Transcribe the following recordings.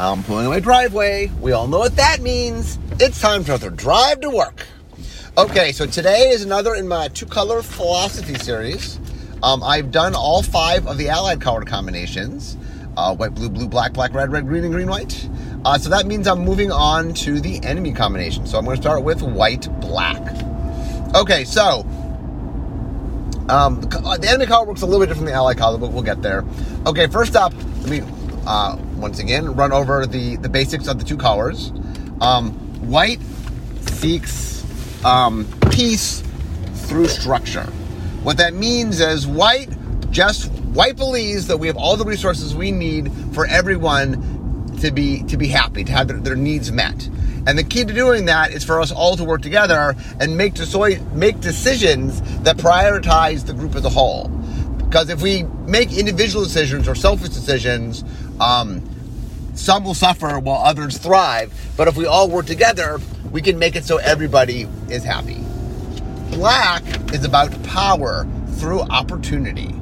I'm pulling in my driveway. We all know what that means. It's time for another drive to work. Okay, so today is another in my two color philosophy series. Um, I've done all five of the allied color combinations uh, white, blue, blue, black, black, red, red, green, and green, white. Uh, so that means I'm moving on to the enemy combination. So I'm going to start with white, black. Okay, so um, the, enemy color works a little bit different than the allied color, but we'll get there. Okay, first up, let me uh, once again run over the, the basics of the two colors. Um, white seeks um, peace through structure. What that means is white just white believes that we have all the resources we need for everyone to be to be happy, to have their, their needs met. And the key to doing that is for us all to work together and make, make decisions that prioritize the group as a whole. Because if we make individual decisions or selfish decisions, um, some will suffer while others thrive. But if we all work together, we can make it so everybody is happy. Black is about power through opportunity.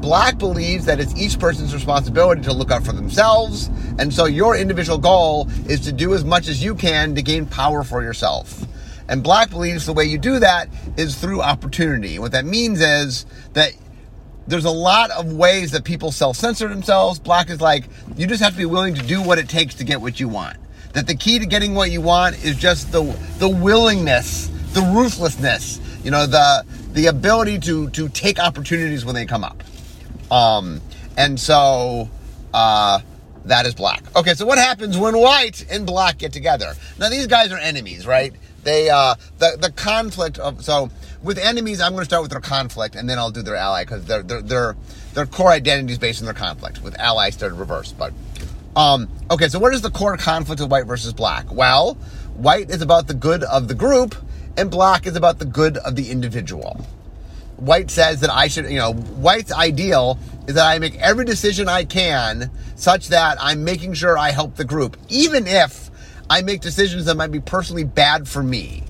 Black believes that it's each person's responsibility to look out for themselves, and so your individual goal is to do as much as you can to gain power for yourself. And Black believes the way you do that is through opportunity. What that means is that there's a lot of ways that people self censor themselves. Black is like, you just have to be willing to do what it takes to get what you want. That the key to getting what you want is just the, the willingness, the ruthlessness, you know, the, the ability to, to take opportunities when they come up. Um, and so, uh, that is black. Okay, so what happens when white and black get together? Now these guys are enemies, right? They uh the the conflict of so with enemies, I'm going to start with their conflict and then I'll do their ally because their their their their core identity is based on their conflict. With ally started reverse, but um okay, so what is the core conflict of white versus black? Well, white is about the good of the group and black is about the good of the individual. White says that I should, you know, White's ideal is that I make every decision I can such that I'm making sure I help the group, even if I make decisions that might be personally bad for me.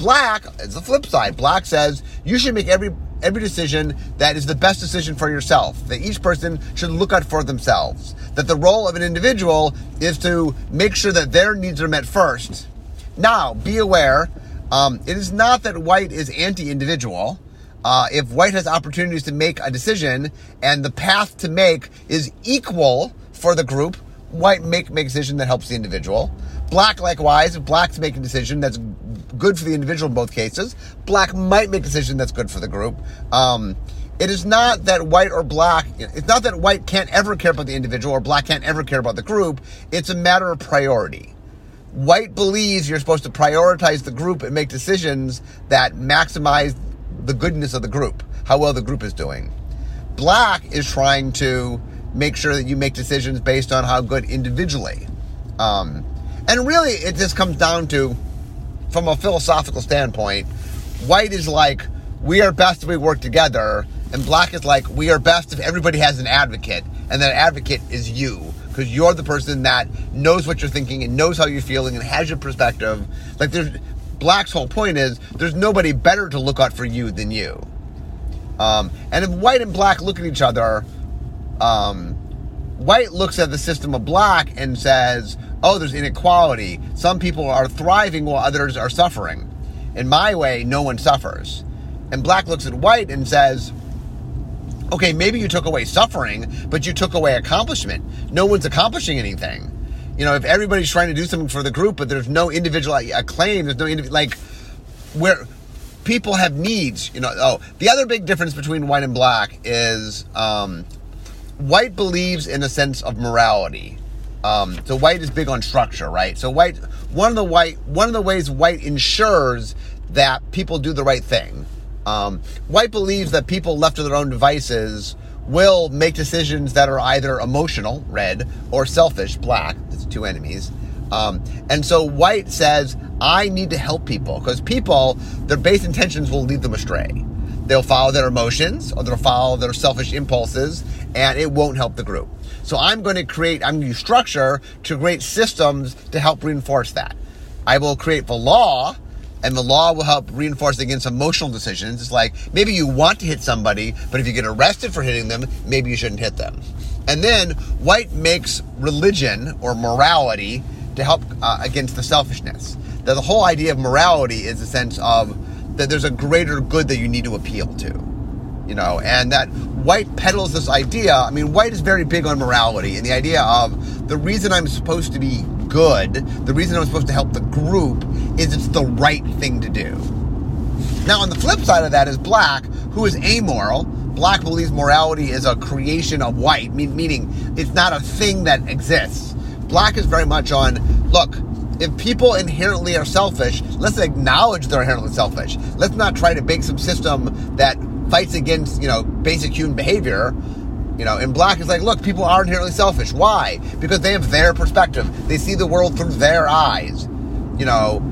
Black is the flip side. Black says you should make every every decision that is the best decision for yourself. That each person should look out for themselves. That the role of an individual is to make sure that their needs are met first. Now, be aware, um, it is not that white is anti-individual uh, if white has opportunities to make a decision and the path to make is equal for the group, white make make a decision that helps the individual. Black, likewise, if black's making a decision that's good for the individual in both cases, black might make a decision that's good for the group. Um, it is not that white or black, it's not that white can't ever care about the individual or black can't ever care about the group. It's a matter of priority. White believes you're supposed to prioritize the group and make decisions that maximize the goodness of the group, how well the group is doing. Black is trying to make sure that you make decisions based on how good individually. Um, and really, it just comes down to, from a philosophical standpoint, white is like, we are best if we work together, and black is like, we are best if everybody has an advocate, and that advocate is you. Because you're the person that knows what you're thinking and knows how you're feeling and has your perspective. Like there's Black's whole point is there's nobody better to look out for you than you. Um, and if white and black look at each other, um, white looks at the system of black and says, oh, there's inequality. Some people are thriving while others are suffering. In my way, no one suffers. And black looks at white and says, okay, maybe you took away suffering, but you took away accomplishment. No one's accomplishing anything you know, if everybody's trying to do something for the group, but there's no individual acclaim, there's no individual, like, where people have needs, you know. Oh, the other big difference between white and black is um, white believes in a sense of morality. Um, so white is big on structure, right? So white, one of the white, one of the ways white ensures that people do the right thing. Um, white believes that people left to their own devices will make decisions that are either emotional, red, or selfish, black. It's two enemies. Um, and so white says, I need to help people because people, their base intentions will lead them astray. They'll follow their emotions or they'll follow their selfish impulses and it won't help the group. So I'm going to create, I'm going to use structure to create systems to help reinforce that. I will create the law and the law will help reinforce against emotional decisions. It's like maybe you want to hit somebody, but if you get arrested for hitting them, maybe you shouldn't hit them. And then white makes religion or morality to help uh, against the selfishness. Now, the whole idea of morality is a sense of that there's a greater good that you need to appeal to, you know, and that white peddles this idea. I mean, white is very big on morality and the idea of the reason I'm supposed to be good, the reason I'm supposed to help the group is it's the right thing to do. Now, on the flip side of that is black, who is amoral. Black believes morality is a creation of white, meaning it's not a thing that exists. Black is very much on look, if people inherently are selfish, let's acknowledge they're inherently selfish. Let's not try to bake some system that fights against, you know, basic human behavior. You know, and black is like, look, people are inherently selfish. Why? Because they have their perspective. They see the world through their eyes. You know,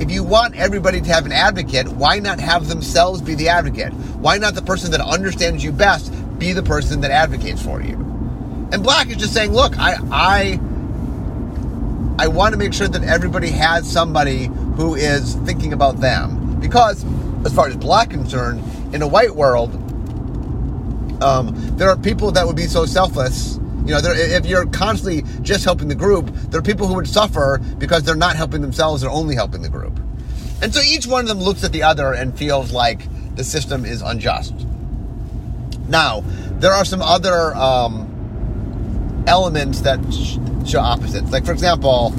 if you want everybody to have an advocate, why not have themselves be the advocate? Why not the person that understands you best be the person that advocates for you? And black is just saying, look, I I I want to make sure that everybody has somebody who is thinking about them. Because, as far as black concerned, in a white world, um, there are people that would be so selfless. You know, if you're constantly just helping the group, there are people who would suffer because they're not helping themselves, they're only helping the group. And so each one of them looks at the other and feels like the system is unjust. Now, there are some other um, elements that show opposites. Like, for example,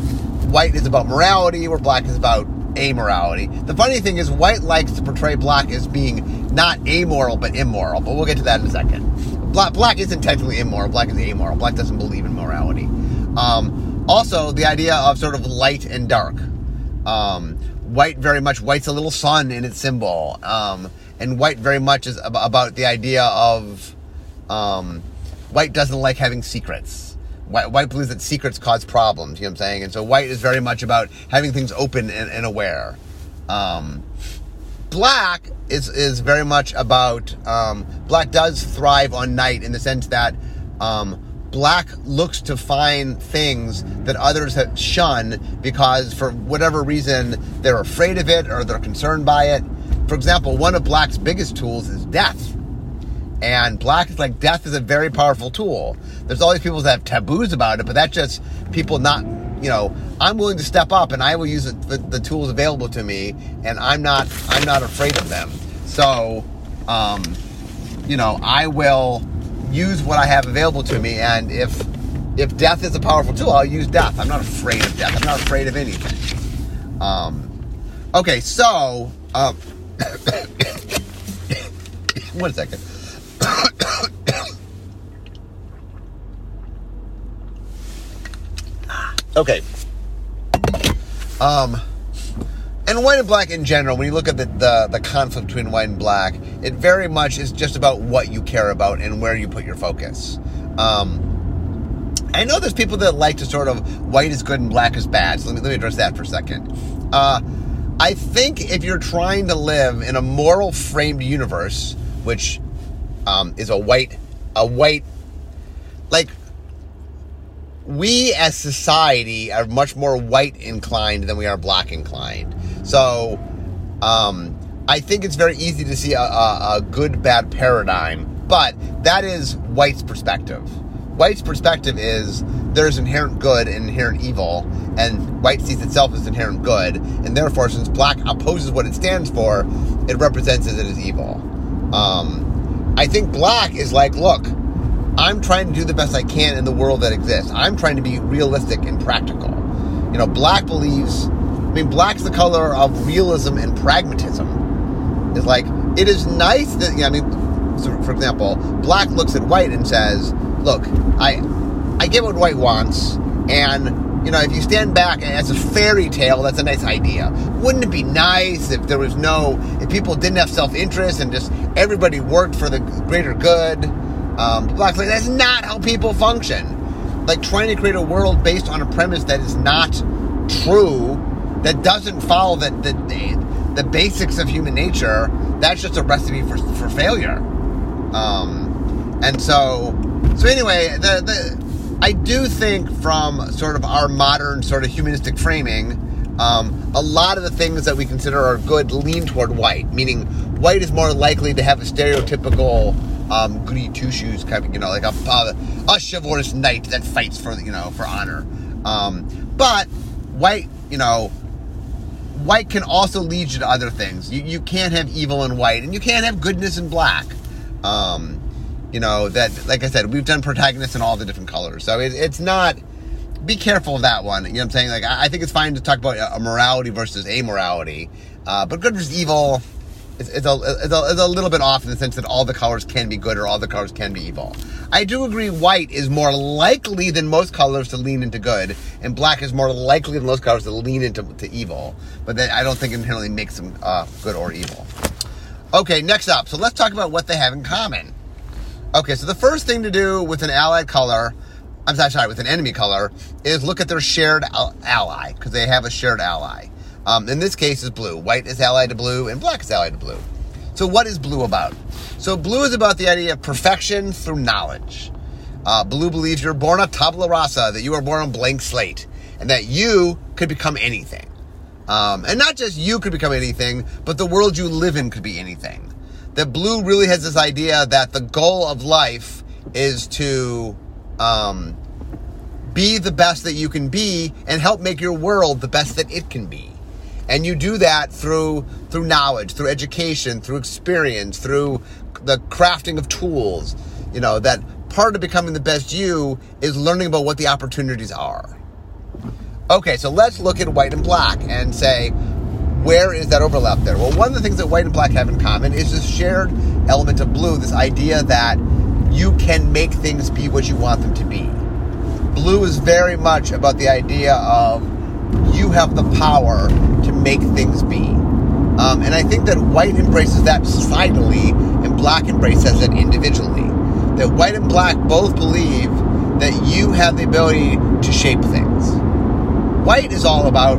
white is about morality, where black is about amorality. The funny thing is, white likes to portray black as being not amoral, but immoral. But we'll get to that in a second. Black, black isn't technically immoral, black is amoral. Black doesn't believe in morality. Um, also, the idea of sort of light and dark. Um, white very much, white's a little sun in its symbol. Um, and white very much is about the idea of um, white doesn't like having secrets White, white believes that secrets cause problems. You know what I'm saying? And so white is very much about having things open and, and aware. Um, black is is very much about um, black does thrive on night in the sense that um, black looks to find things that others have shunned because for whatever reason they're afraid of it or they're concerned by it. For example, one of black's biggest tools is death. And black is like death is a very powerful tool. There's all these people that have taboos about it, but that's just people not, you know, I'm willing to step up and I will use the, the tools available to me, and I'm not, I'm not afraid of them. So, um, you know, I will use what I have available to me, and if if death is a powerful tool, I'll use death. I'm not afraid of death. I'm not afraid of anything. Um, okay, so um, one second. okay. Um, and white and black in general, when you look at the, the, the, conflict between white and black, it very much is just about what you care about and where you put your focus. Um, I know there's people that like to sort of white is good and black is bad, so let me, let me address that for a second. Uh, I think if you're trying to live in a moral framed universe, which um, is a white, a white, like we as society are much more white inclined than we are black inclined. So, um, I think it's very easy to see a, a, a good bad paradigm, but that is white's perspective. White's perspective is there's inherent good and inherent evil, and white sees itself as inherent good, and therefore, since black opposes what it stands for, it represents it as evil. Um, I think black is like, look, I'm trying to do the best I can in the world that exists. I'm trying to be realistic and practical. You know, black believes, I mean, black's the color of realism and pragmatism. It's like, it is nice that, you know, I mean, so for example, black looks at white and says, look, I, I get what white wants, and you know, if you stand back as a fairy tale, that's a nice idea. Wouldn't it be nice if there was no, if people didn't have self interest and just everybody worked for the greater good? Um, like, that's not how people function. Like trying to create a world based on a premise that is not true, that doesn't follow the, the, the basics of human nature, that's just a recipe for, for failure. Um, and so, so anyway, the, the I do think from sort of our modern sort of humanistic framing, um, a lot of the things that we consider are good lean toward white, meaning white is more likely to have a stereotypical um, goody two shoes kind of, you know, like a, a chivalrous knight that fights for, you know, for honor. Um, but white, you know, white can also lead you to other things. You, you can't have evil in white, and you can't have goodness in black. Um, you know that, like I said, we've done protagonists in all the different colors, so it, it's not. Be careful of that one. You know what I'm saying? Like I, I think it's fine to talk about a morality versus amorality, uh, but good versus evil it's, a, it's, a, it's a little bit off in the sense that all the colors can be good or all the colors can be evil. I do agree white is more likely than most colors to lean into good, and black is more likely than most colors to lean into to evil. But then I don't think inherently makes them uh, good or evil. Okay, next up. So let's talk about what they have in common. Okay, so the first thing to do with an allied color, I'm sorry, sorry with an enemy color, is look at their shared ally, because they have a shared ally. Um, in this case, is blue. White is allied to blue, and black is allied to blue. So, what is blue about? So, blue is about the idea of perfection through knowledge. Uh, blue believes you're born a tabula rasa, that you are born on blank slate, and that you could become anything. Um, and not just you could become anything, but the world you live in could be anything. That blue really has this idea that the goal of life is to um, be the best that you can be and help make your world the best that it can be. And you do that through through knowledge through education through experience through the crafting of tools you know that part of becoming the best you is learning about what the opportunities are. Okay so let's look at white and black and say where is that overlap there well one of the things that white and black have in common is this shared element of blue this idea that you can make things be what you want them to be blue is very much about the idea of you have the power to make things be. Um, and I think that white embraces that societally and black embraces it individually. That white and black both believe that you have the ability to shape things. White is all about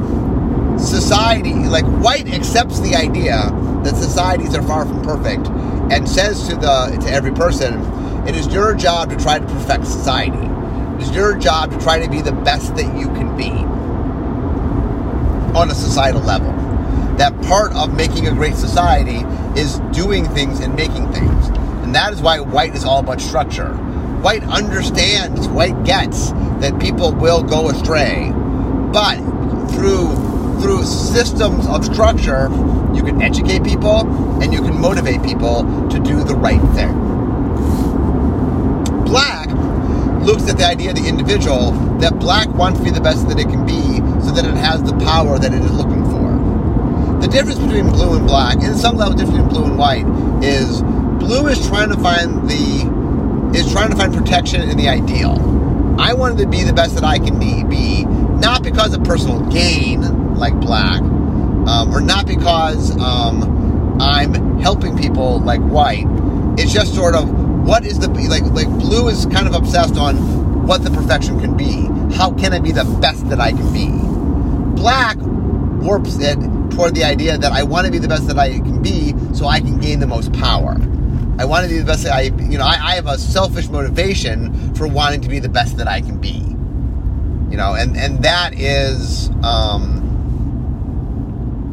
society. Like white accepts the idea that societies are far from perfect and says to the to every person, it is your job to try to perfect society. It is your job to try to be the best that you can be on a societal level. That part of making a great society is doing things and making things. And that is why white is all about structure. White understands, white gets that people will go astray. But through through systems of structure, you can educate people and you can motivate people to do the right thing. Black looks at the idea of the individual that black wants to be the best that it can be so that it has the power that it is looking for. The difference between blue and black, and some level difference between blue and white, is blue is trying to find the is trying to find protection in the ideal. I wanted to be the best that I can be, be not because of personal gain, like black, um, or not because um, I'm helping people like white. It's just sort of what is the like like blue is kind of obsessed on what the perfection can be. How can I be the best that I can be? black warps it toward the idea that I want to be the best that I can be so I can gain the most power. I want to be the best that I, you know, I, I have a selfish motivation for wanting to be the best that I can be. You know, and, and that is, um,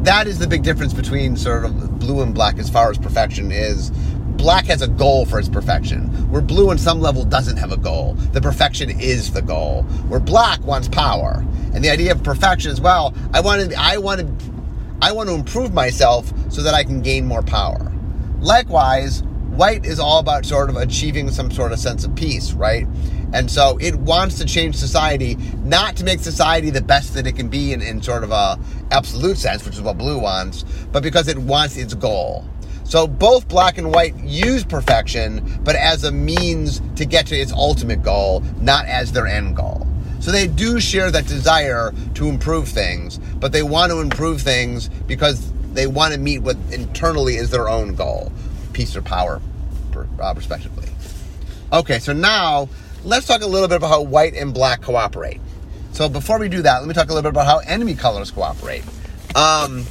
that is the big difference between sort of blue and black as far as perfection is black has a goal for its perfection where blue on some level doesn't have a goal the perfection is the goal where black wants power and the idea of perfection as well. I want to, I want to, I want to improve myself so that I can gain more power. Likewise, white is all about sort of achieving some sort of sense of peace, right? And so it wants to change society, not to make society the best that it can be in, in sort of a absolute sense, which is what blue wants, but because it wants its goal. So both black and white use perfection, but as a means to get to its ultimate goal, not as their end goal. So they do share that desire to improve things, but they want to improve things because they want to meet what internally is their own goal peace or power, uh, respectively. Okay, so now let's talk a little bit about how white and black cooperate. So before we do that, let me talk a little bit about how enemy colors cooperate. Um,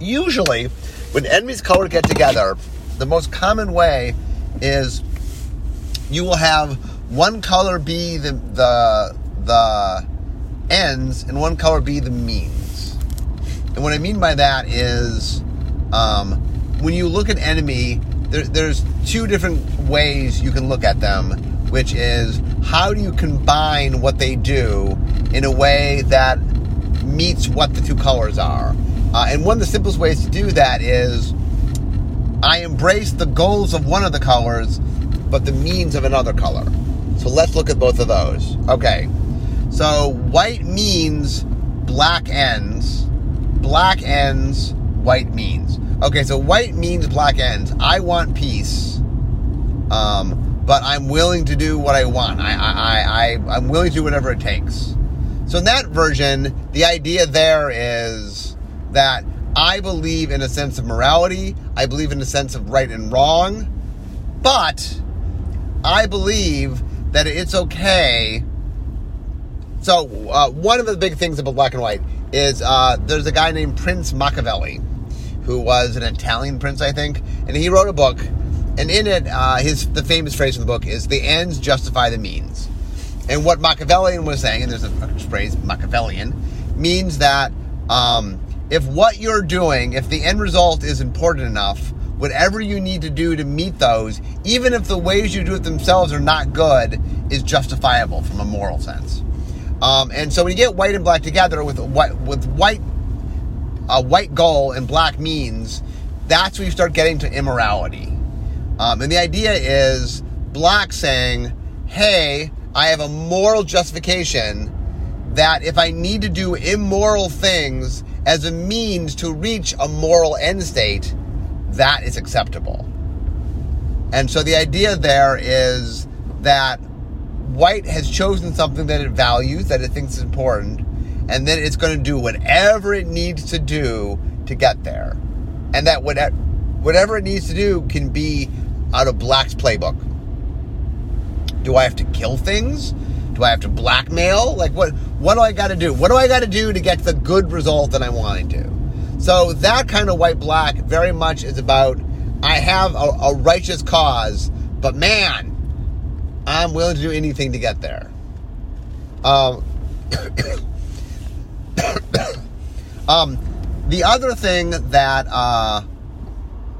usually, when enemies color get together, the most common way is you will have one color be the the the ends and one color be the means. And what I mean by that is um, when you look at enemy, there, there's two different ways you can look at them, which is how do you combine what they do in a way that meets what the two colors are. Uh, and one of the simplest ways to do that is I embrace the goals of one of the colors, but the means of another color. So let's look at both of those. Okay. So white means black ends, black ends, white means. Okay, so white means black ends. I want peace, um, but I'm willing to do what I want. I, I, I, I'm willing to do whatever it takes. So in that version, the idea there is that I believe in a sense of morality. I believe in a sense of right and wrong, but I believe that it's okay. So uh, one of the big things about black and white is uh, there's a guy named Prince Machiavelli who was an Italian prince, I think, and he wrote a book. And in it, uh, his the famous phrase from the book is "the ends justify the means." And what Machiavellian was saying, and there's a phrase Machiavellian, means that um, if what you're doing, if the end result is important enough, whatever you need to do to meet those, even if the ways you do it themselves are not good, is justifiable from a moral sense. Um, and so when you get white and black together with white with white a white goal and black means, that's where you start getting to immorality. Um, and the idea is black saying, hey, I have a moral justification that if I need to do immoral things as a means to reach a moral end state, that is acceptable. And so the idea there is that white has chosen something that it values, that it thinks is important, and then it's going to do whatever it needs to do to get there. And that whatever it needs to do can be out of Black's playbook. Do I have to kill things? Do I have to blackmail? Like what what do I got to do? What do I got to do to get the good result that I'm wanting to? So that kind of white black very much is about I have a, a righteous cause, but man, I'm willing to do anything to get there. Um um, the other thing that uh,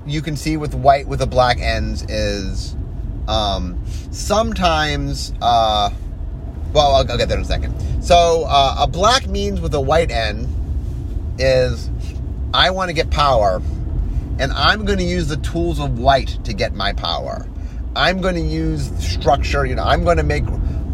you can see with white with the black ends is um, sometimes. Uh, well, I'll, I'll, get there in a second. So uh, a black means with a white end is I want to get power, and I'm going to use the tools of white to get my power. I'm going to use structure. You know, I'm going to make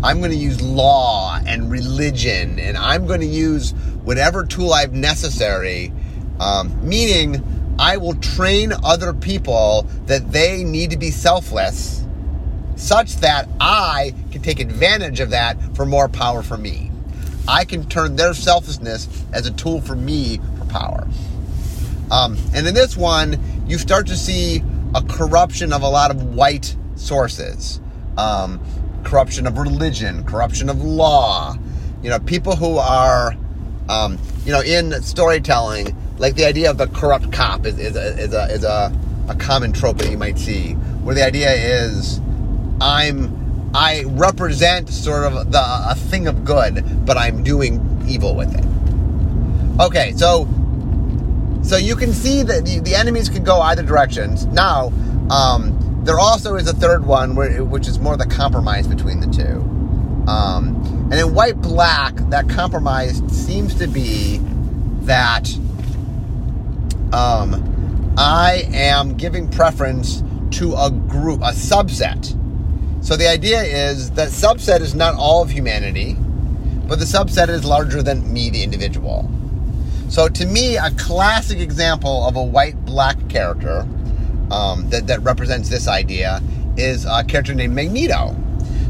I'm going to use law and religion, and I'm going to use whatever tool I've necessary. Um, meaning, I will train other people that they need to be selfless, such that I can take advantage of that for more power for me. I can turn their selflessness as a tool for me for power. Um, and in this one, you start to see a corruption of a lot of white sources. Um, corruption of religion, corruption of law. You know, people who are, um, you know, in storytelling, like the idea of the corrupt cop is, is, a, is, a, is a, a common trope that you might see, where the idea is, I'm I represent sort of the a thing of good, but I'm doing evil with it. Okay, so so you can see that the, the enemies can go either directions. Now, um, there also is a third one, where, which is more the compromise between the two. Um, and in white black, that compromise seems to be that um, I am giving preference to a group, a subset. So the idea is that subset is not all of humanity, but the subset is larger than me, the individual. So to me, a classic example of a white black character um, that, that represents this idea is a character named Magneto.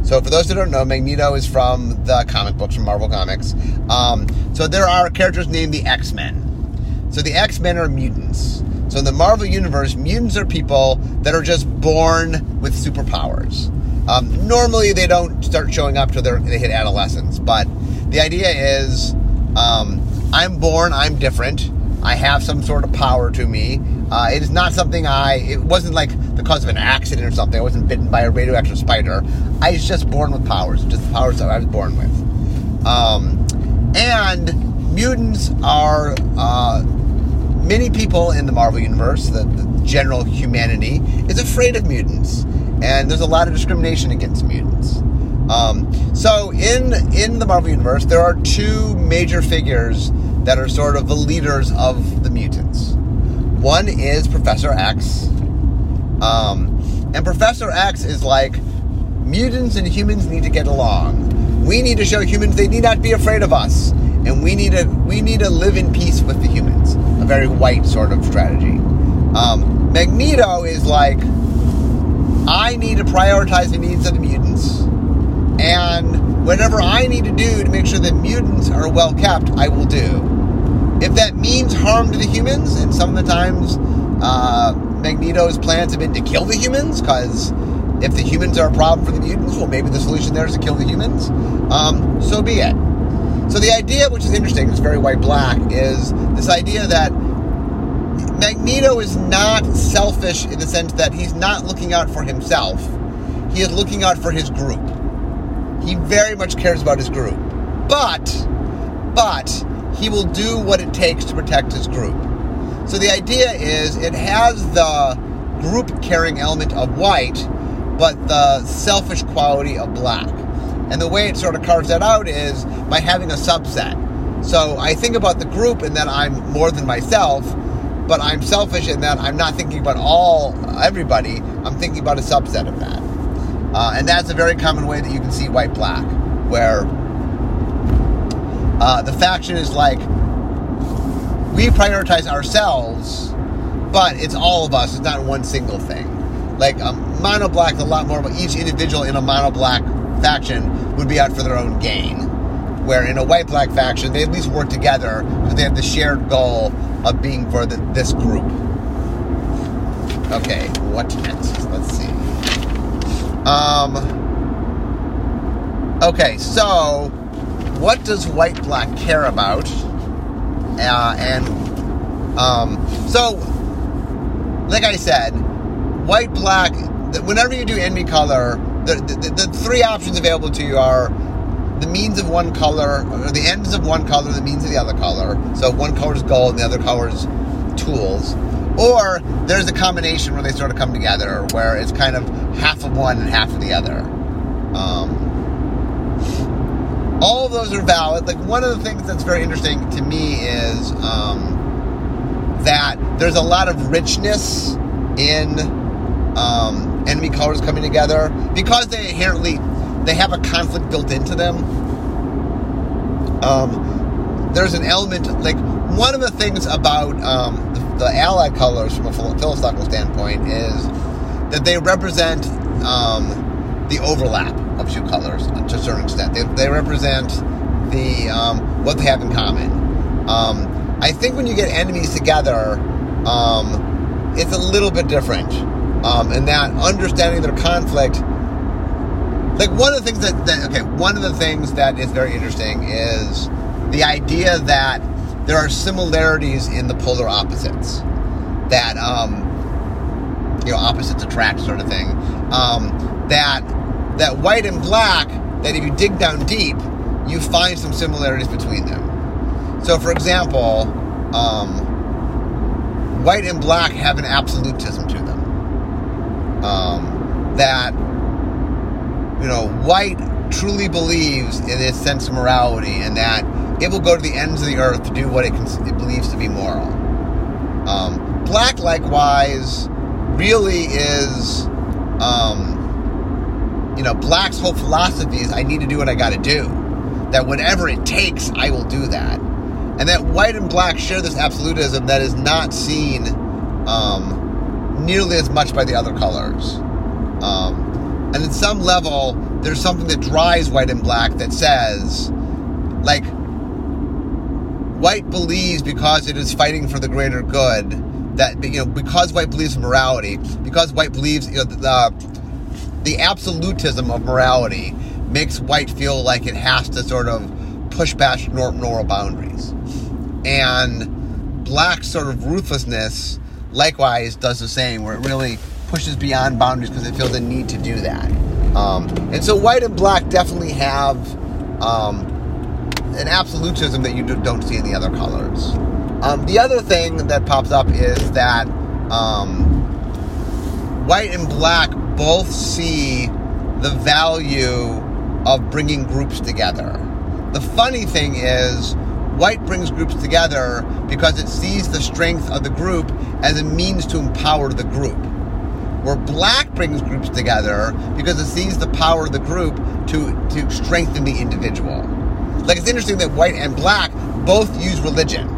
So, for those who don't know, Magneto is from the comic books from Marvel Comics. Um, so, there are characters named the X Men. So, the X Men are mutants. So, in the Marvel Universe, mutants are people that are just born with superpowers. Um, normally, they don't start showing up till they hit adolescence, but the idea is um, I'm born, I'm different. I have some sort of power to me. Uh, it is not something I. It wasn't like the cause of an accident or something. I wasn't bitten by a radioactive spider. I was just born with powers, just the powers that I was born with. Um, and mutants are uh, many people in the Marvel Universe, the, the general humanity, is afraid of mutants. And there's a lot of discrimination against mutants. Um, so in in the Marvel universe, there are two major figures that are sort of the leaders of the mutants. One is Professor X, um, and Professor X is like mutants and humans need to get along. We need to show humans they need not be afraid of us, and we need to we need to live in peace with the humans. A very white sort of strategy. Um, Magneto is like I need to prioritize the needs of the mutants and whatever I need to do to make sure that mutants are well kept, I will do. If that means harm to the humans, and some of the times uh, Magneto's plans have been to kill the humans, because if the humans are a problem for the mutants, well, maybe the solution there is to kill the humans. Um, so be it. So the idea, which is interesting, it's very white black, is this idea that Magneto is not selfish in the sense that he's not looking out for himself. He is looking out for his group. He very much cares about his group. But, but, he will do what it takes to protect his group. So the idea is it has the group caring element of white, but the selfish quality of black. And the way it sort of carves that out is by having a subset. So I think about the group and that I'm more than myself, but I'm selfish in that I'm not thinking about all everybody. I'm thinking about a subset of that. Uh, and that's a very common way that you can see white black, where uh, the faction is like, we prioritize ourselves, but it's all of us, it's not one single thing. Like a mono black, a lot more, but each individual in a mono black faction would be out for their own gain. Where in a white black faction, they at least work together because they have the shared goal of being for the, this group. Okay, what next? Let's see. Um, okay, so what does white black care about? Uh, and um, so, like I said, white black. Whenever you do enemy color, the, the, the three options available to you are the means of one color, or the ends of one color, the means of the other color. So one color is gold, and the other color is tools. Or there's a combination where they sort of come together, where it's kind of half of one and half of the other. Um, all of those are valid. Like one of the things that's very interesting to me is um, that there's a lot of richness in um, enemy colors coming together because they inherently they have a conflict built into them. Um, there's an element like one of the things about um, the, the allied colors from a philosophical standpoint is that they represent um, the overlap of two colors to a certain extent. They, they represent the um, what they have in common. Um, I think when you get enemies together, um, it's a little bit different. Um, and that understanding their conflict, like one of the things that, that okay, one of the things that is very interesting is the idea that there are similarities in the polar opposites. That um, you know, opposites attract sort of thing. Um, that that white and black, that if you dig down deep, you find some similarities between them. So, for example, um, white and black have an absolutism to them. Um, that you know, white truly believes in its sense of morality, and that it will go to the ends of the earth to do what it, can, it believes to be moral. Um, black, likewise, really is, um, you know, Black's whole philosophy is I need to do what I got to do. That whatever it takes, I will do that. And that white and black share this absolutism that is not seen um, nearly as much by the other colors. Um, and at some level, there's something that drives white and black that says, like, white believes because it is fighting for the greater good that you know because white believes in morality, because white believes you know the the absolutism of morality makes white feel like it has to sort of push past normal boundaries, and black sort of ruthlessness likewise does the same, where it really pushes beyond boundaries because it feels the need to do that. Um, and so white and black definitely have um, an absolutism that you don't see in the other colors. Um, the other thing that pops up is that um, white and black both see the value of bringing groups together. The funny thing is, white brings groups together because it sees the strength of the group as a means to empower the group. Where black brings groups together because it sees the power of the group to, to strengthen the individual. Like it's interesting that white and black both use religion.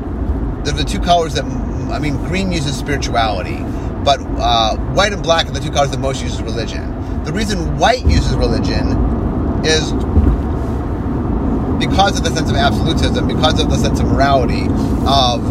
They're the two colors that, I mean, green uses spirituality, but uh, white and black are the two colors that most uses religion. The reason white uses religion is because of the sense of absolutism, because of the sense of morality, of,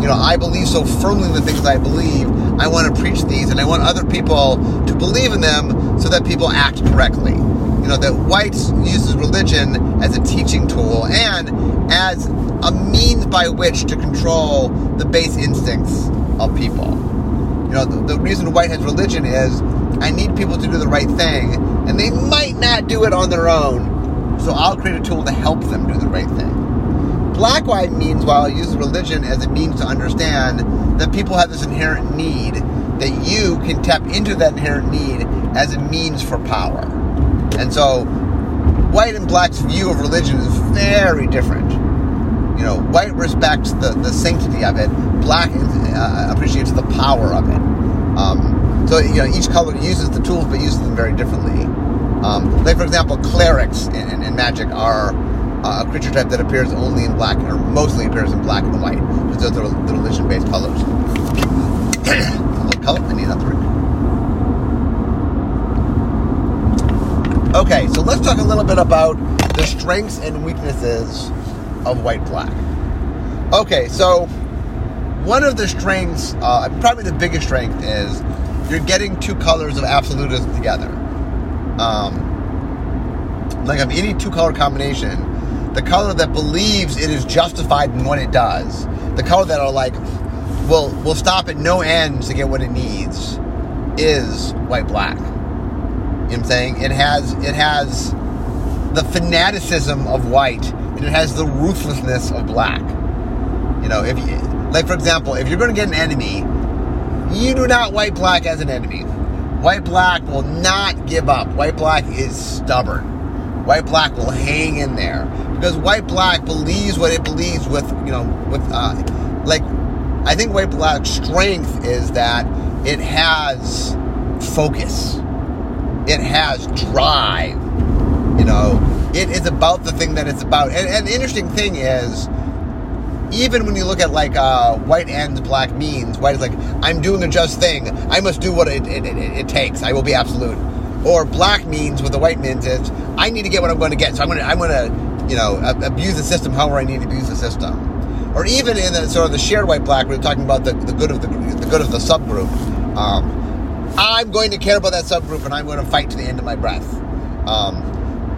you know, I believe so firmly in the things I believe, I want to preach these, and I want other people to believe in them so that people act correctly. You know, that white uses religion as a teaching tool and as a means by which to control the base instincts of people. You know, the, the reason white has religion is I need people to do the right thing, and they might not do it on their own, so I'll create a tool to help them do the right thing. Black white meanwhile uses religion as a means to understand that people have this inherent need, that you can tap into that inherent need as a means for power. And so, white and black's view of religion is very different. You know, white respects the, the sanctity of it, black uh, appreciates the power of it. Um, so, you know, each color uses the tools but uses them very differently. Um, like, for example, clerics in, in, in magic are uh, a creature type that appears only in black, or mostly appears in black and white, because those are the religion based colors. color? I need another. Okay, so let's talk a little bit about the strengths and weaknesses of white black. Okay, so one of the strengths, uh, probably the biggest strength, is you're getting two colors of absolutism together. Um, like of any two color combination, the color that believes it is justified in what it does, the color that are like will will stop at no ends to get what it needs, is white black. You know what I'm saying? It has it has the fanaticism of white and it has the ruthlessness of black. You know, if you, like for example, if you're going to get an enemy, you do not white black as an enemy. White black will not give up. White black is stubborn. White black will hang in there because white black believes what it believes with you know with uh, like I think white black's strength is that it has focus it has drive. You know, it is about the thing that it's about. And, and the interesting thing is, even when you look at like uh, white and black means, white is like, I'm doing a just thing. I must do what it, it, it, it takes. I will be absolute. Or black means, what the white means is, I need to get what I'm going to get. So I'm going to, I'm going to, you know, abuse the system however I need to abuse the system. Or even in the sort of the shared white black, we're talking about the, the good of the, the good of the subgroup. Um, I'm going to care about that subgroup and I'm going to fight to the end of my breath. Um,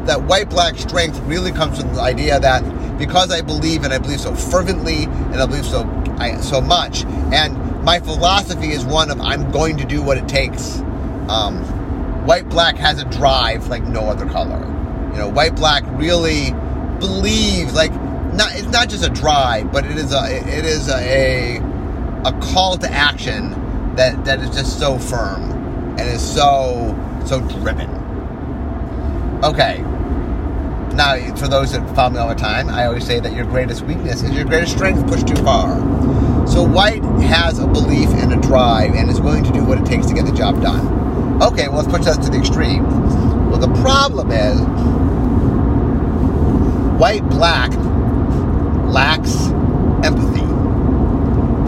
that white black strength really comes from the idea that because I believe and I believe so fervently and I believe so I, so much, and my philosophy is one of I'm going to do what it takes. Um, white black has a drive like no other color. You know, white black really believes like not it's not just a drive, but it is a it is a a call to action that that is just so firm and is so so driven. Okay. Now, for those that follow me all the time, I always say that your greatest weakness is your greatest strength pushed too far. So white has a belief and a drive and is willing to do what it takes to get the job done. Okay, well let's push that to the extreme. Well, the problem is white black lacks empathy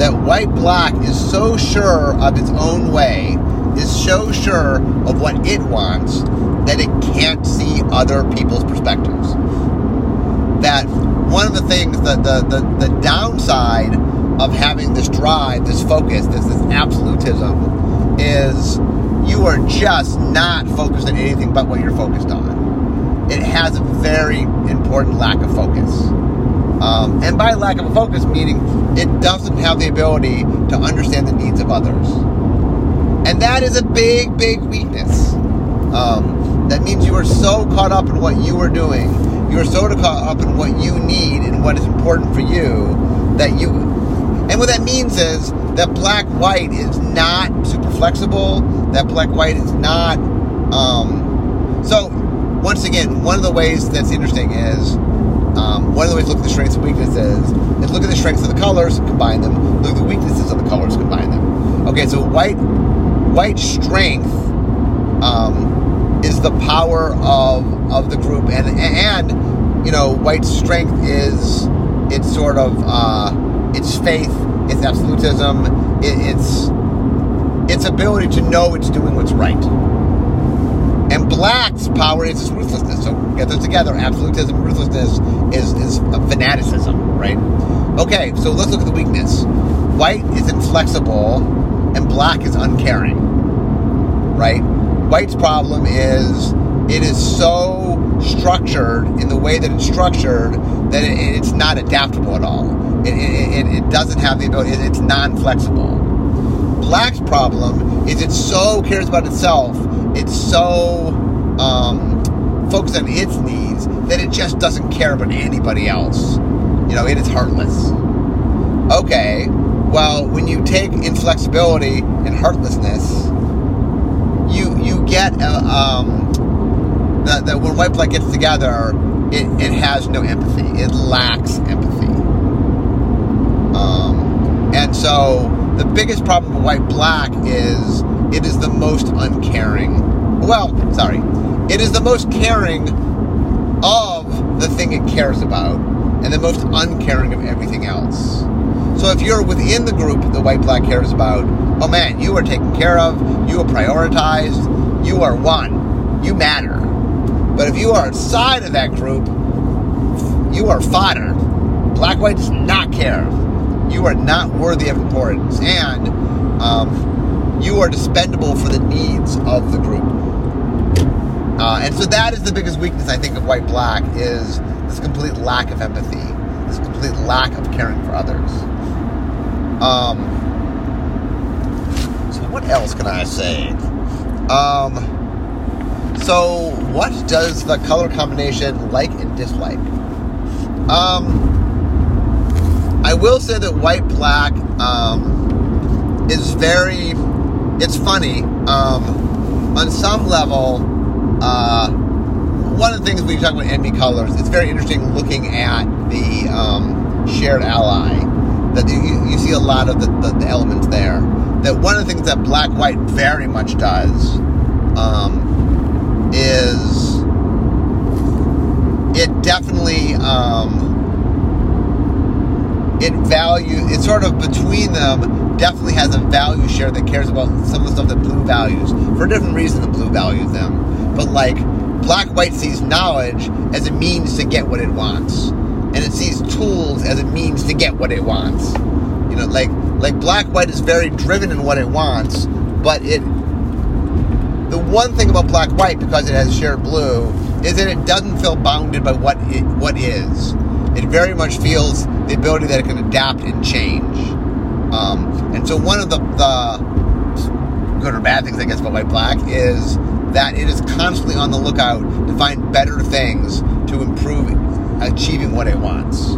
that white black is so sure of its own way, is so sure of what it wants, that it can't see other people's perspectives. That one of the things, that the, the, the downside of having this drive, this focus, this, this absolutism, is you are just not focused on anything but what you're focused on. It has a very important lack of focus. Um, and by lack of focus, meaning it doesn't have the ability to understand the needs of others. And that is a big, big weakness. Um, that means you are so caught up in what you are doing, you are so caught up in what you need and what is important for you that you. And what that means is that black white is not super flexible. That black white is not. Um, so, once again, one of the ways that's interesting is um, one of the ways to look at the strengths and weaknesses is look at the strengths of the colors, combine them. Look at the weaknesses of the colors, combine them. Okay, so white white strength um, is the power of of the group, and and you know, white strength is it's sort of uh, it's faith, it's absolutism, it, it's its ability to know it's doing what's right. And black's power is its ruthlessness. So get those together. Absolutism, ruthlessness is is fanaticism, right? Okay, so let's look at the weakness. White is inflexible, and black is uncaring, right? White's problem is it is so structured in the way that it's structured that it, it's not adaptable at all. It, it, it, doesn't have the ability, it's non flexible. Black's problem is it so cares about itself, it's so um, focused on its needs that it just doesn't care about anybody else. You know, it is heartless. Okay, well, when you take inflexibility and heartlessness, get uh, um, that, that when white black gets together, it, it has no empathy. It lacks empathy. Um, and so the biggest problem with white black is it is the most uncaring. Well, sorry, it is the most caring of the thing it cares about, and the most uncaring of everything else. So if you're within the group the white black cares about, oh man, you are taken care of, you are prioritized, you are one, you matter. But if you are outside of that group, you are fodder. Black white does not care. You are not worthy of importance, and um, you are dispendable for the needs of the group. Uh, and so that is the biggest weakness I think of white black is this complete lack of empathy, this complete lack of caring for others. Um, so what else can I say? Um, so what does the color combination like and dislike? Um, I will say that white black um, is very. It's funny. Um, on some level, uh, one of the things we talk about enemy colors, it's very interesting looking at the um, shared ally. That you, you, see a lot of the, the, the, elements there. That one of the things that black white very much does um, is it definitely um, it value it's sort of between them definitely has a value share that cares about some of the stuff that blue values for a different reasons that blue values them but like black white sees knowledge as a means to get what it wants and it sees tools as a means to get what it wants you know like like black white is very driven in what it wants but it the one thing about black white because it has shared blue is that it doesn't feel bounded by what it what is it very much feels the ability that it can adapt and change. Um, and so one of the, the good or bad things, I guess, about White Black is that it is constantly on the lookout to find better things to improve achieving what it wants.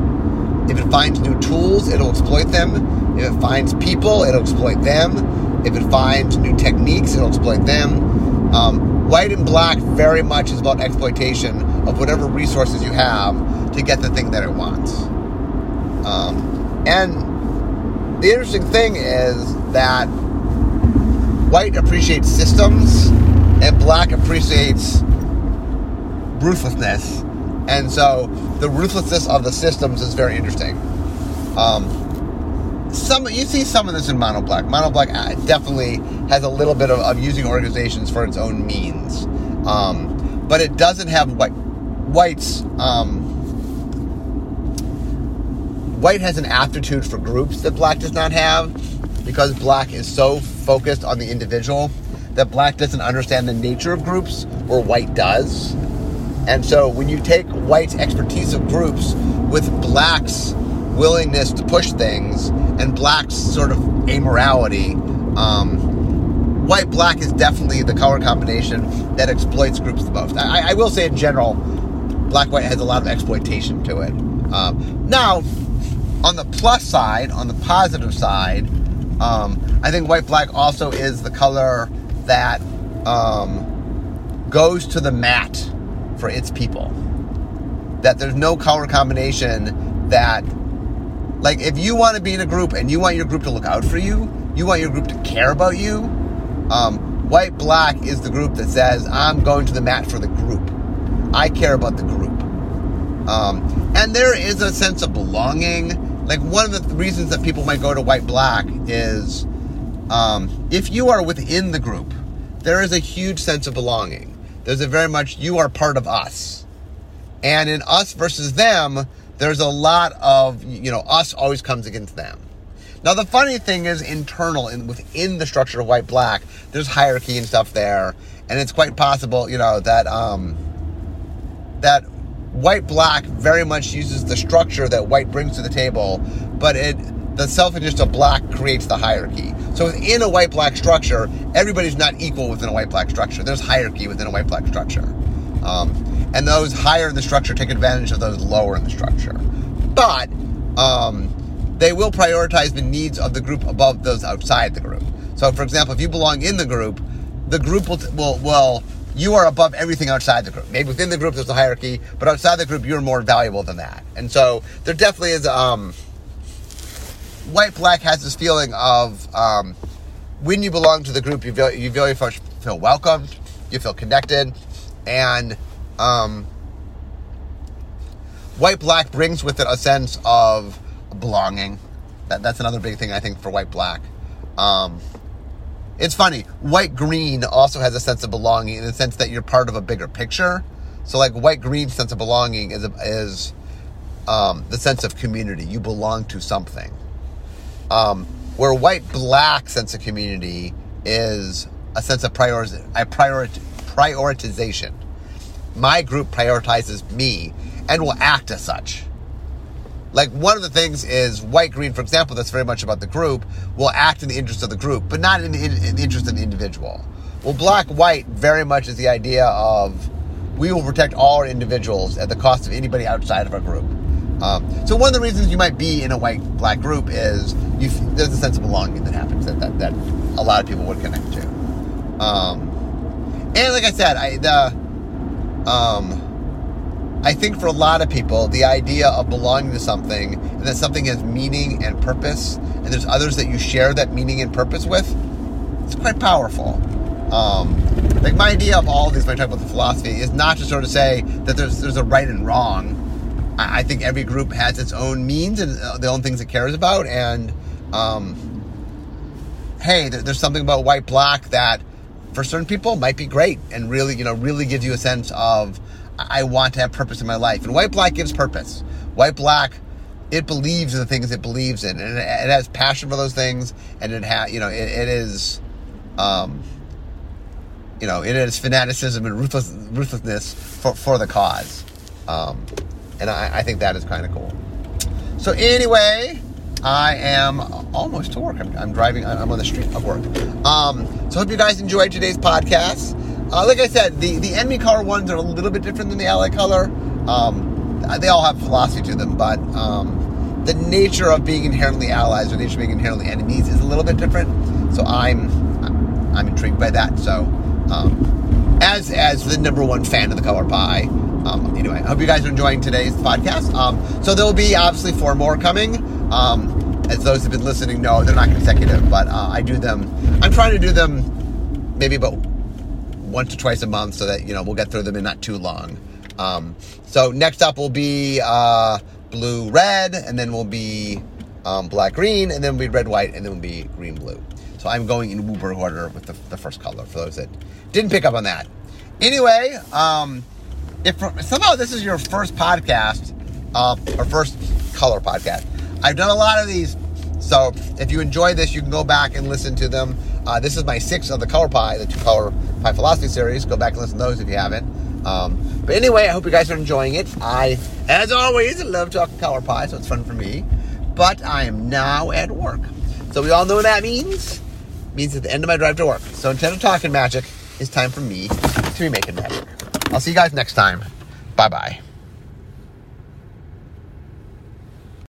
If it finds new tools, it'll exploit them. If it finds people, it'll exploit them. If it finds new techniques, it'll exploit them. Um, white and black very much is about exploitation of whatever resources you have to get the thing that it wants. Um, and the interesting thing is that white appreciates systems and black appreciates ruthlessness. And so the ruthlessness of the systems is very interesting. Um, some you see some of this in mono black. Mono black uh, definitely has a little bit of, of using organizations for its own means, um, but it doesn't have white white's um, White has an aptitude for groups that black does not have because black is so focused on the individual that black doesn't understand the nature of groups where white does. And so when you take white's expertise of groups with black's willingness to push things and black's sort of amorality, um, white black is definitely the color combination that exploits groups the most. I, I will say in general, black white has a lot of exploitation to it. Um, now, on the plus side, on the positive side, um, I think white black also is the color that um, goes to the mat for its people. That there's no color combination that, like, if you want to be in a group and you want your group to look out for you, you want your group to care about you, um, white black is the group that says, I'm going to the mat for the group. I care about the group. Um, and there is a sense of belonging. Like one of the reasons that people might go to white black is um, if you are within the group, there is a huge sense of belonging. There's a very much you are part of us. And in us versus them, there's a lot of, you know, us always comes against them. Now the funny thing is internal and in, within the structure of white black, there's hierarchy and stuff there, and it's quite possible, you know, that um, that white black very much uses the structure that white brings to the table, but it the self-interest of black creates the hierarchy. So within a white black structure, everybody's not equal within a white black structure. There's hierarchy within a white black structure. Um, and those higher in the structure take advantage of those lower in the structure. But um, they will prioritize the needs of the group above those outside the group. So, for example, if you belong in the group, the group will, will, will you are above everything outside the group. Maybe within the group there's a hierarchy, but outside the group you're more valuable than that. And so there definitely is. Um, white black has this feeling of um, when you belong to the group, you feel you feel welcomed, you feel connected, and um, white black brings with it a sense of belonging. That, that's another big thing I think for white black. Um, it's funny. White green also has a sense of belonging in the sense that you're part of a bigger picture. So, like white green sense of belonging is is um, the sense of community. You belong to something. Um, where white black sense of community is a sense of priori- priori- prioritization. My group prioritizes me and will act as such like one of the things is white green, for example, that's very much about the group, will act in the interest of the group, but not in the, in the interest of the individual. Well, black white very much is the idea of we will protect all our individuals at the cost of anybody outside of our group. Um, so one of the reasons you might be in a white black group is you, there's a sense of belonging that happens that, that, that a lot of people would connect to. Um, and like I said, I the um, I think for a lot of people, the idea of belonging to something and that something has meaning and purpose, and there's others that you share that meaning and purpose with, it's quite powerful. Um, like my idea of all of these when I talk about the philosophy is not to sort of say that there's there's a right and wrong. I, I think every group has its own means and uh, the own things it cares about, and um, hey, there, there's something about white black that for certain people might be great and really you know really gives you a sense of I want to have purpose in my life. And white black gives purpose. White black, it believes in the things it believes in, and it, it has passion for those things, and it has, you know, it, it is, um, you know, it is fanaticism and ruthless, ruthlessness for, for the cause. Um, and I, I think that is kind of cool. So anyway, I am almost to work. I'm, I'm, driving. I'm on the street of work. Um, so hope you guys enjoyed today's podcast. Uh, like I said, the, the enemy color ones are a little bit different than the ally color. Um, they all have philosophy to them, but um, the nature of being inherently allies or the nature of being inherently enemies is a little bit different. So I'm I'm intrigued by that. So um, as as the number one fan of the color pie. Um, anyway, I hope you guys are enjoying today's podcast. Um, so there will be obviously four more coming. Um, as those who've been listening know, they're not consecutive, but uh, I do them. I'm trying to do them maybe about once or twice a month so that, you know, we'll get through them in not too long. Um, so next up will be uh, blue red, and then we'll be um, black green, and then we'll be red white, and then we'll be green blue. So I'm going in WUBRG order with the, the, first color for those that didn't pick up on that. Anyway, um, if somehow this is your first podcast, uh, or first color podcast, I've done a lot of these. So if you enjoy this, you can go back and listen to them. Uh, this is my sixth of the Color Pie, the two Color Pie Philosophy series. Go back and listen to those if you haven't. Um, but anyway, I hope you guys are enjoying it. I, as always, love talking Color Pie, so it's fun for me. But I am now at work. So we all know what that means. It means at the end of my drive to work. So instead of talking magic, it's time for me to be making magic. I'll see you guys next time. Bye bye.